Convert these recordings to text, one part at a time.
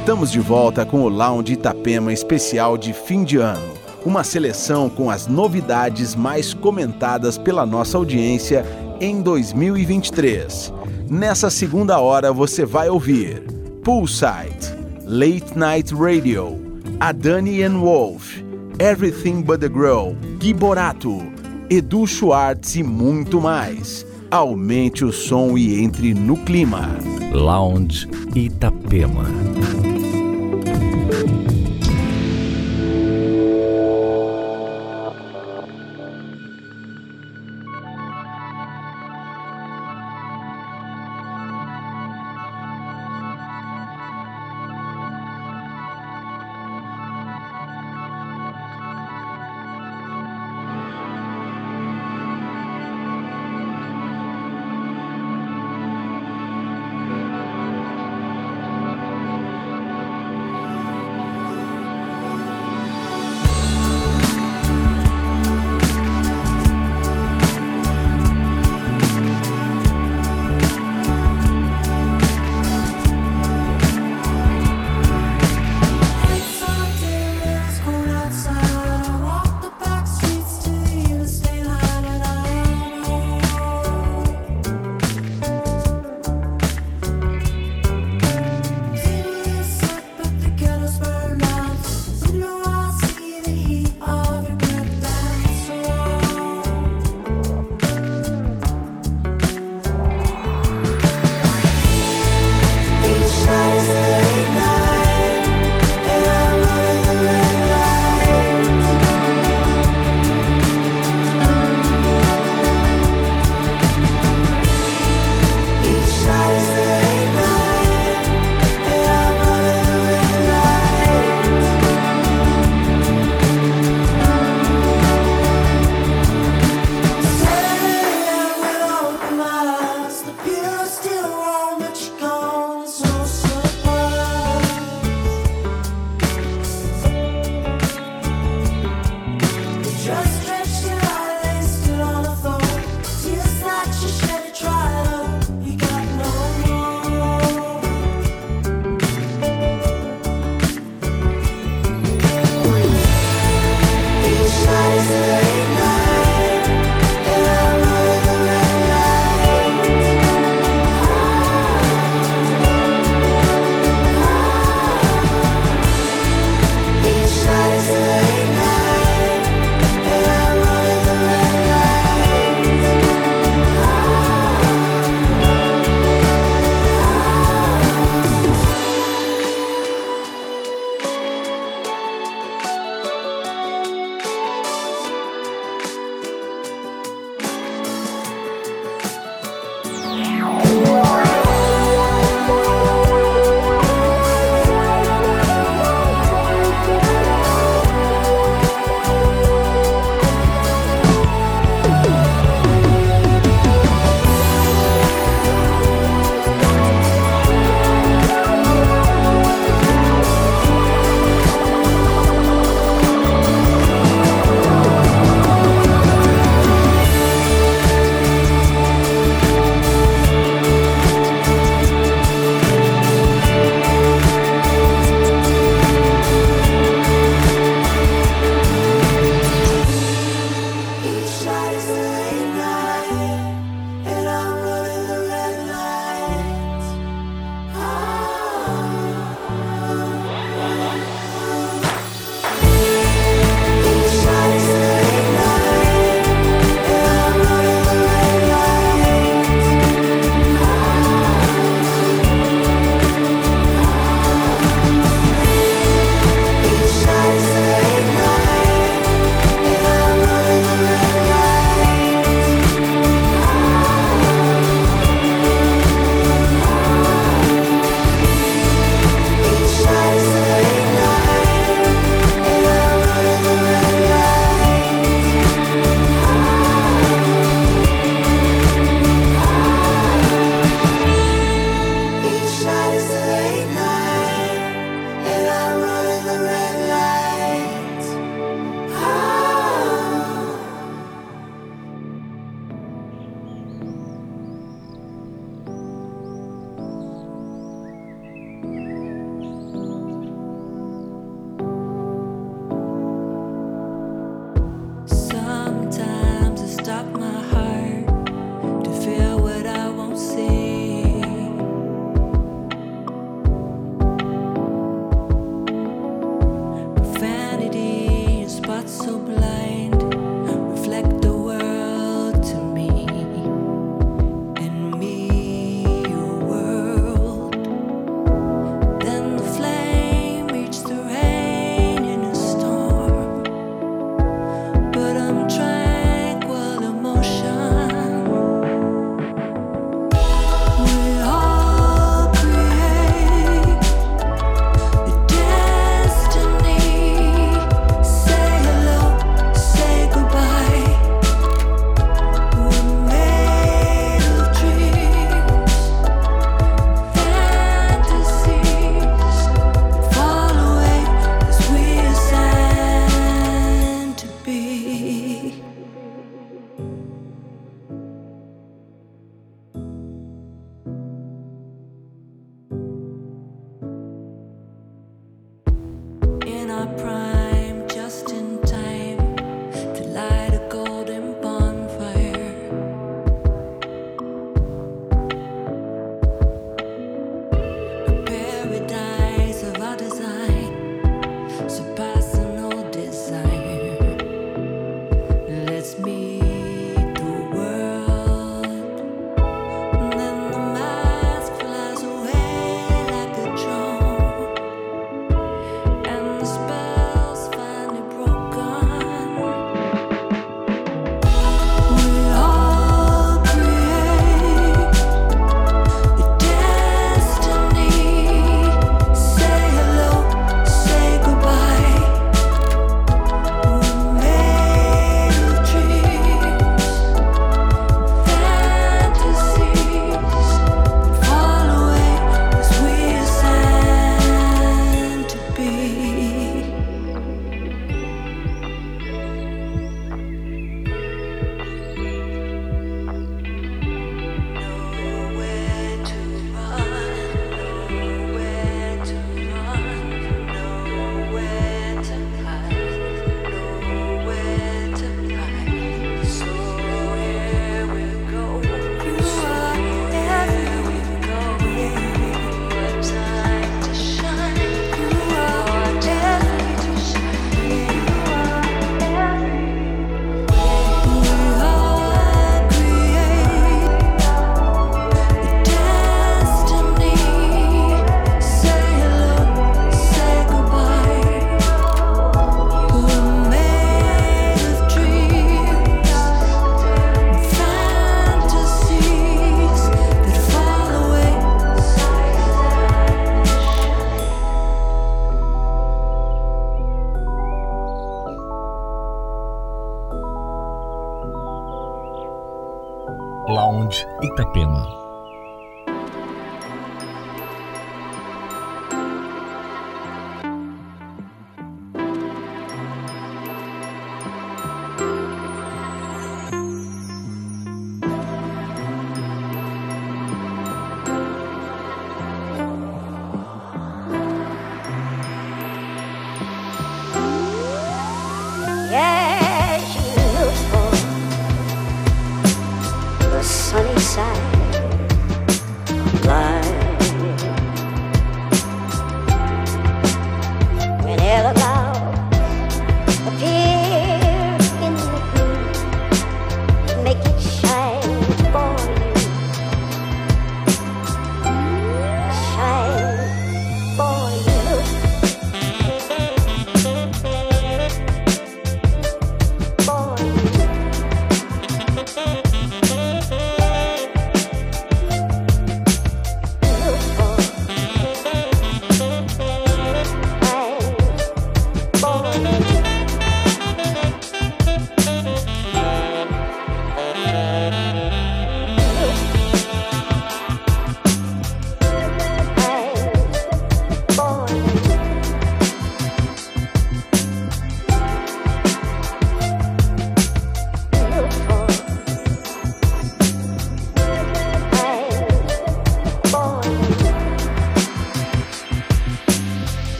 Estamos de volta com o Lounge Itapema especial de fim de ano. Uma seleção com as novidades mais comentadas pela nossa audiência em 2023. Nessa segunda hora você vai ouvir Poolside, Late Night Radio, Adani and Wolf, Everything But The Grow, Gui Borato, Edu Schwartz e muito mais. Aumente o som e entre no clima. Lounge Itapema. thank you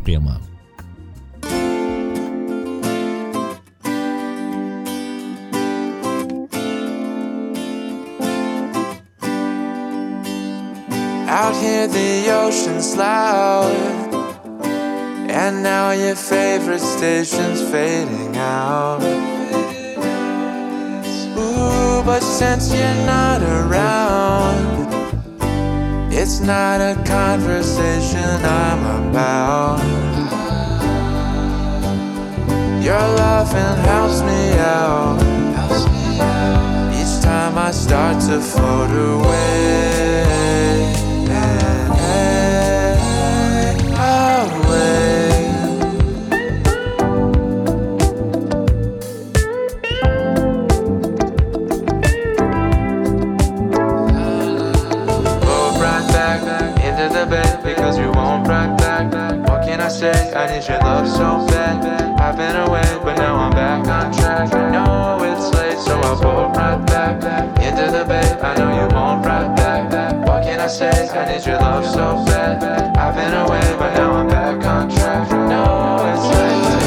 Itapema. Out here the ocean's loud And now your favorite station's fading out Ooh, but since you're not around It's not a conversation I'm about. Your loving helps me out. Each time I start to float away I need your love so bad. I've been away, but now I'm back on track. I know it's late, so I'll pull right back into the bay. I know you won't right back. What can I say? I need your love so bad. I've been away, but now I'm back on track. I know it's late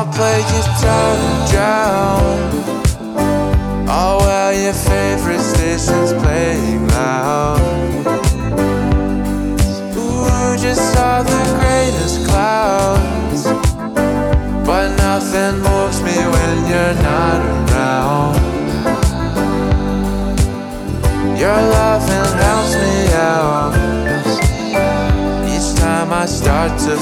I'll play guitar and drown. Oh, well, your favorite station's playing loud. Ooh, just saw the greatest clouds. But nothing moves me when you're not around. Your loving helps me out. Each time I start to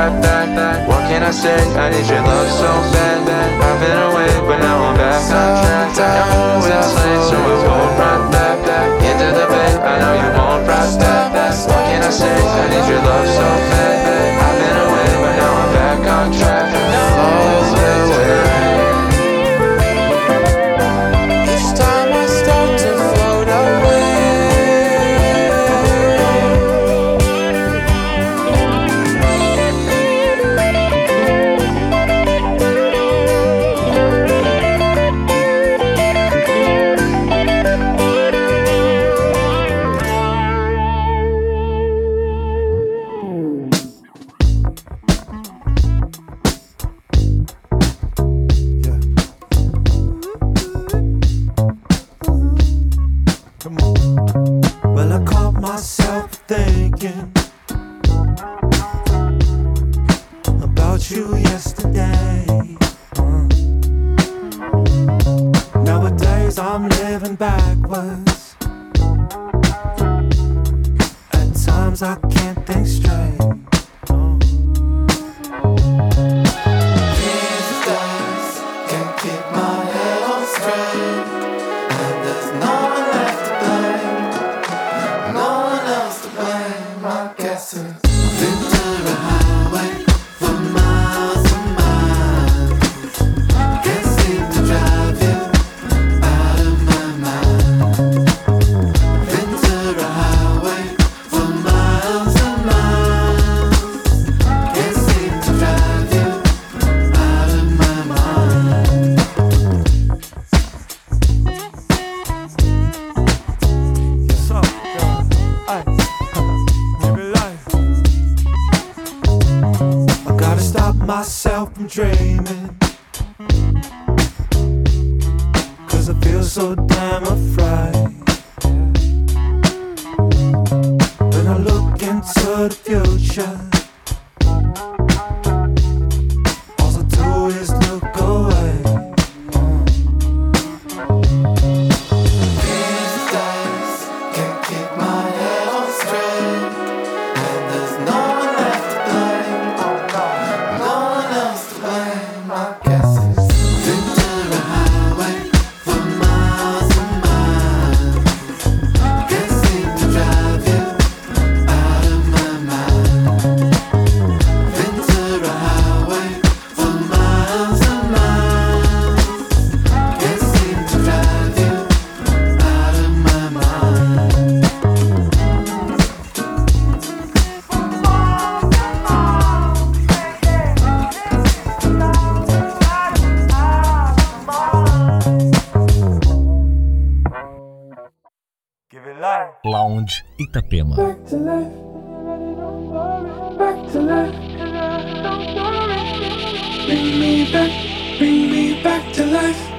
right back. What can I say? I need your love so bad. I've been away, but now I'm back on track. I know it's late, so I won't right back, into the bed. I know you won't back, back. What can I say? I need your love so bad, myself thinking about you yesterday. Uh. Nowadays, I'm living backwards. At times, I can't think straight. Sound Itapema. Bring me back, bring me back to life.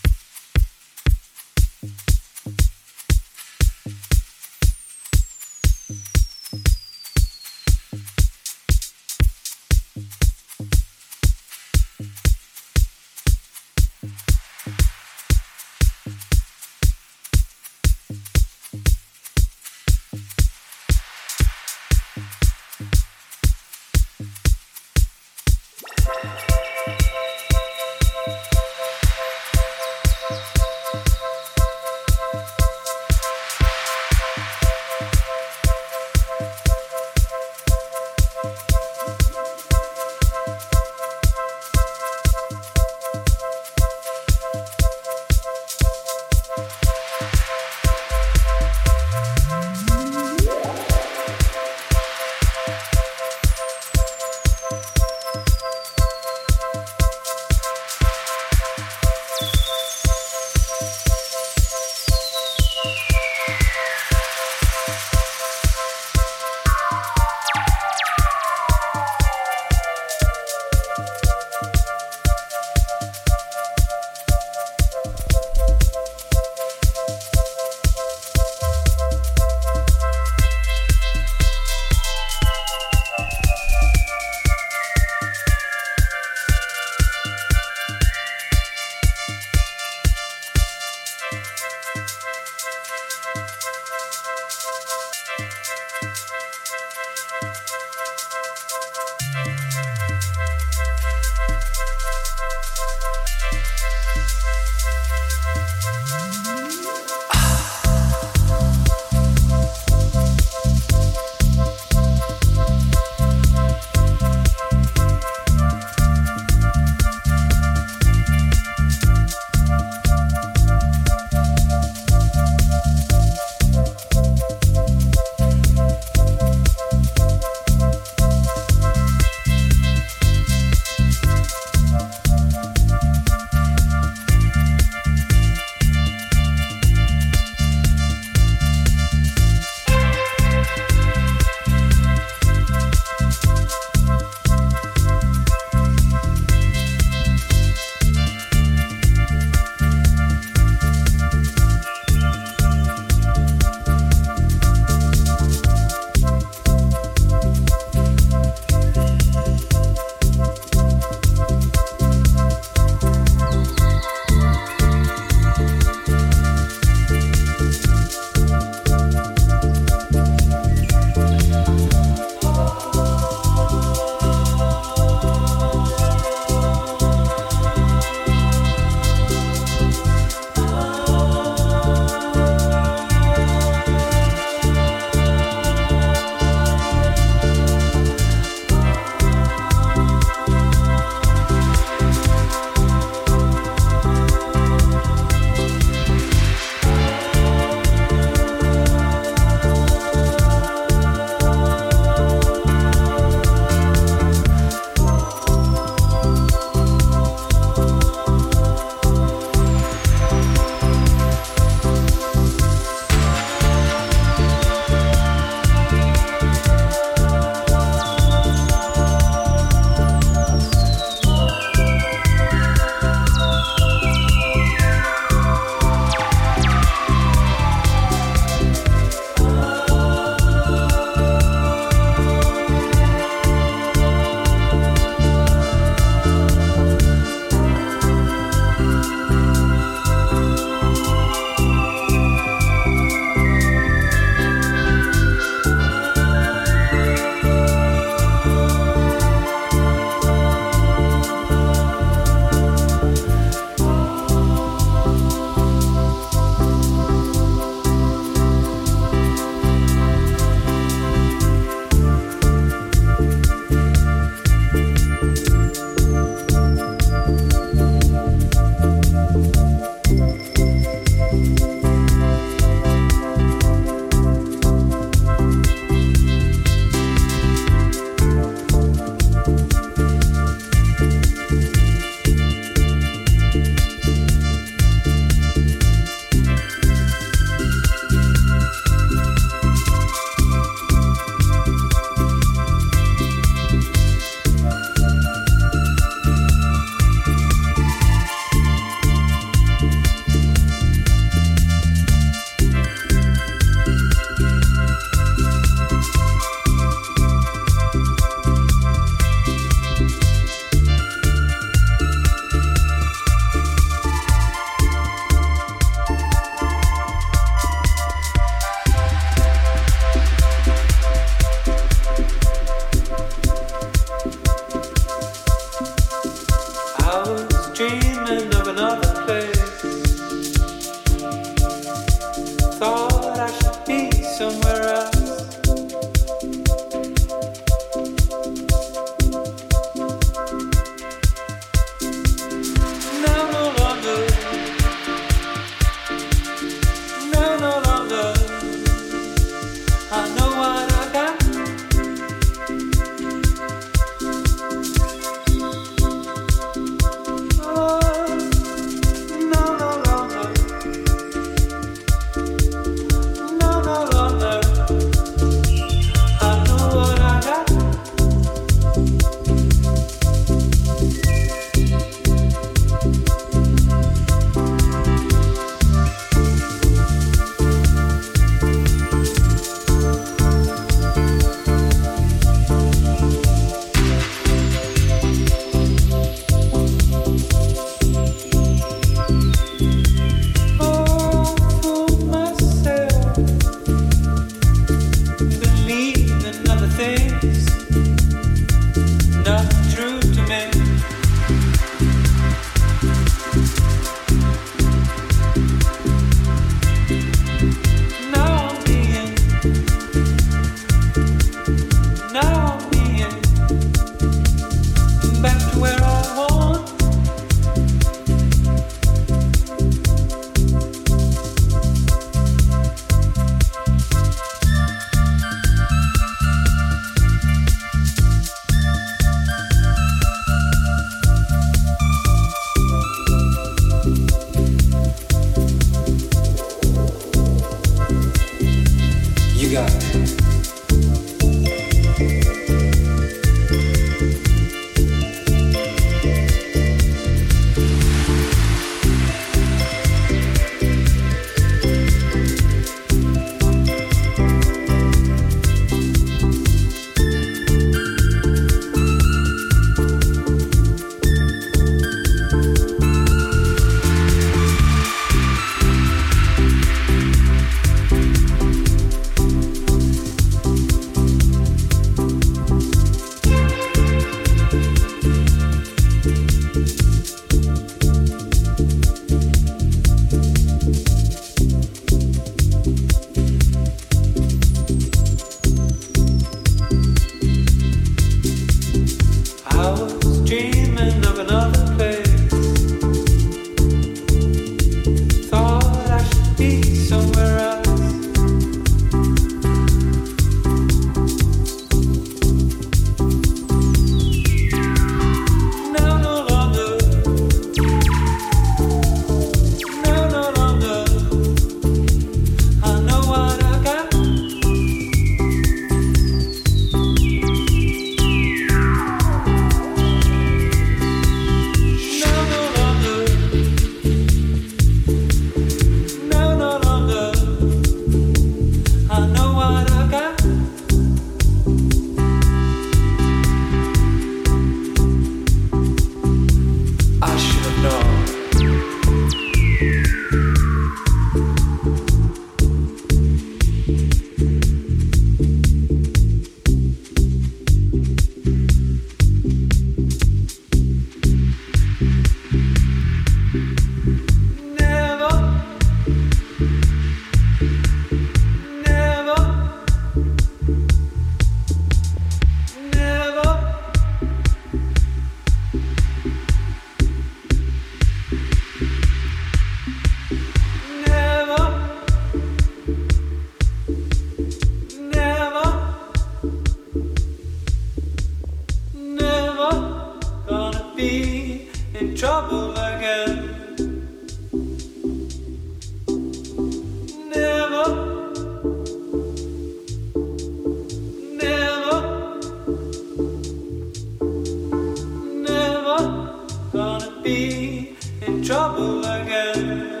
be in trouble again.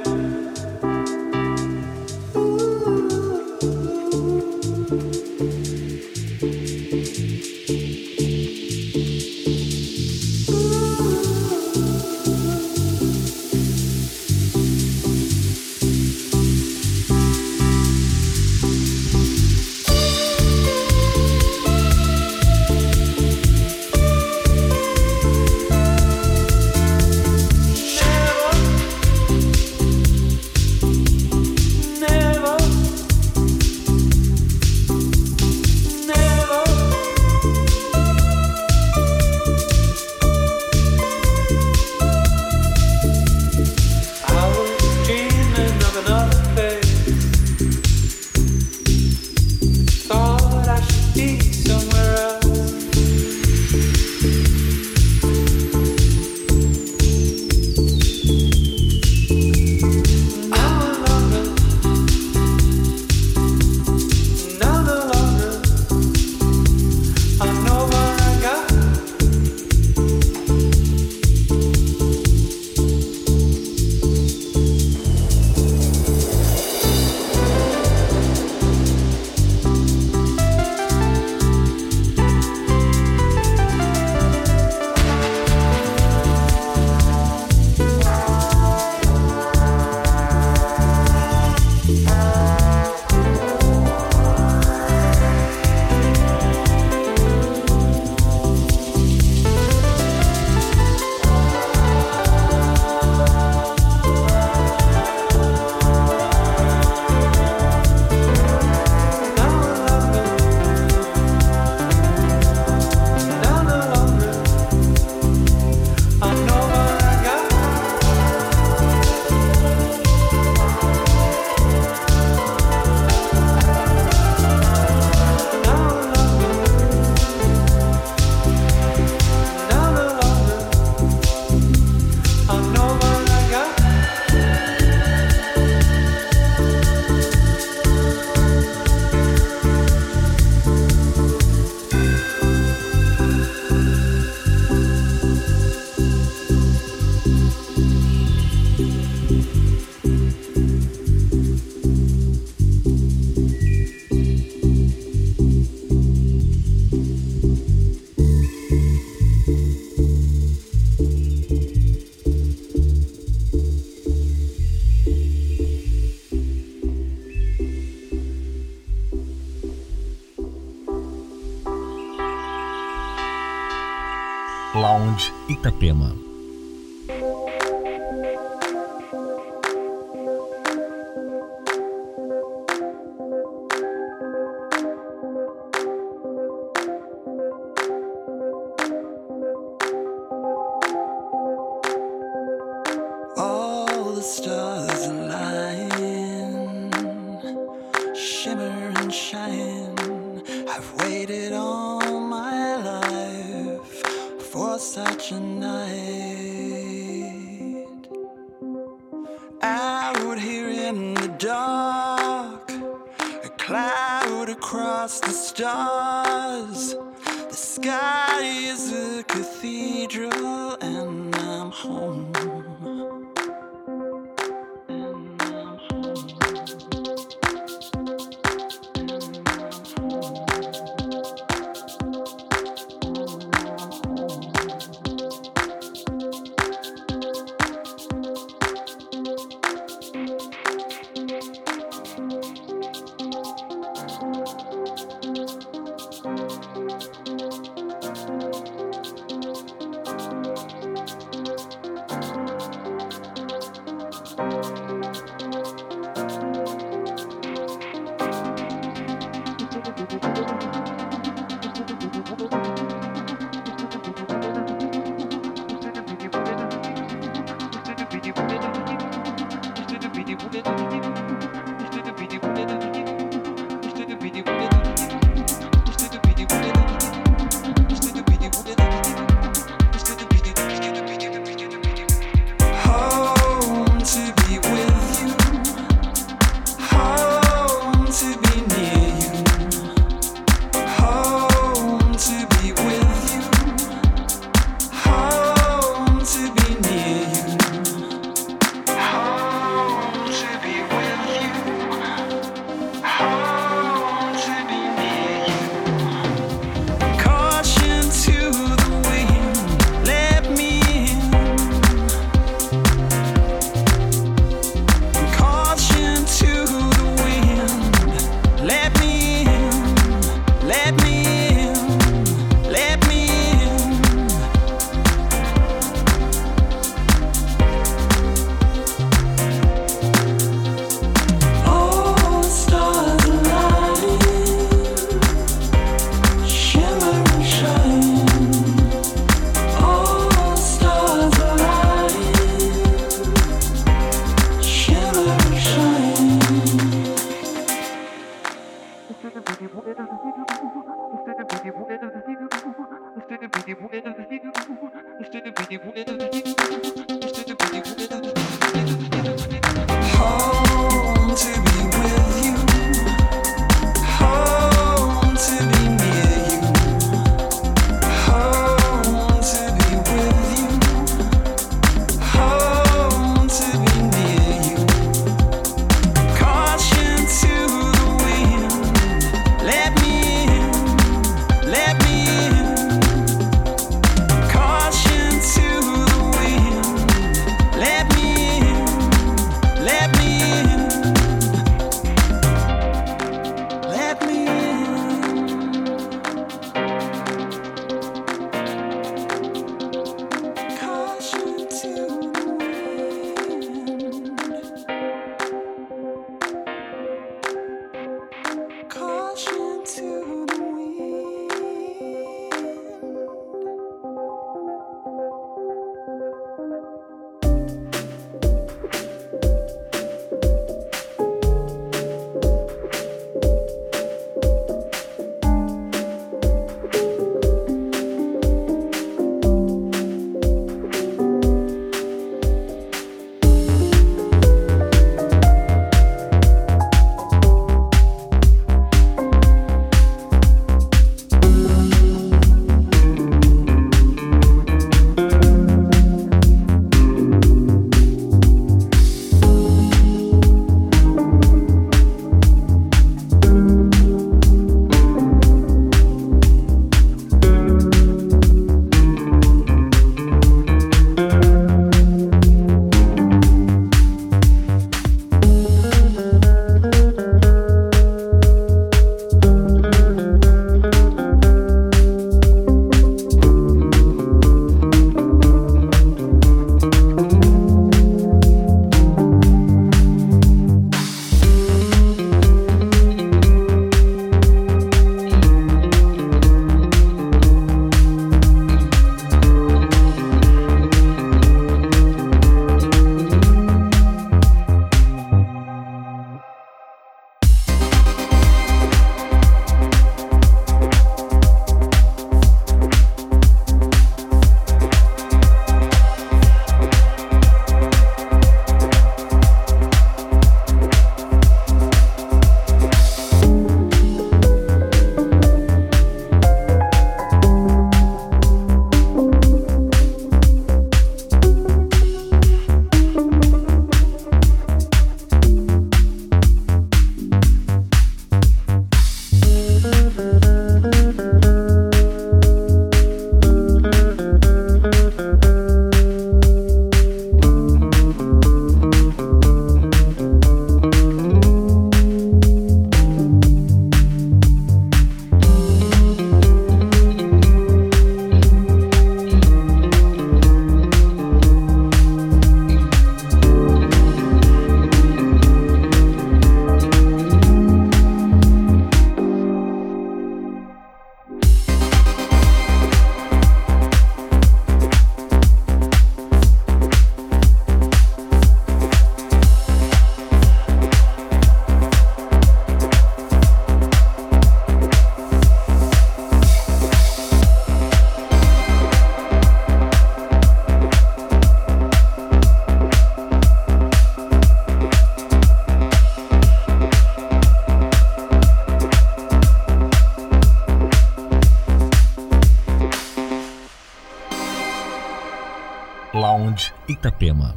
Itapema.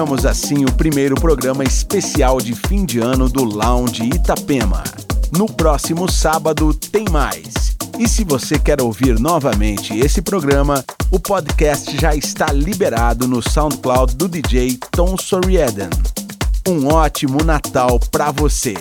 Fechamos assim o primeiro programa especial de fim de ano do Lounge Itapema. No próximo sábado tem mais. E se você quer ouvir novamente esse programa, o podcast já está liberado no SoundCloud do DJ Tom Sorieden. Um ótimo Natal para você!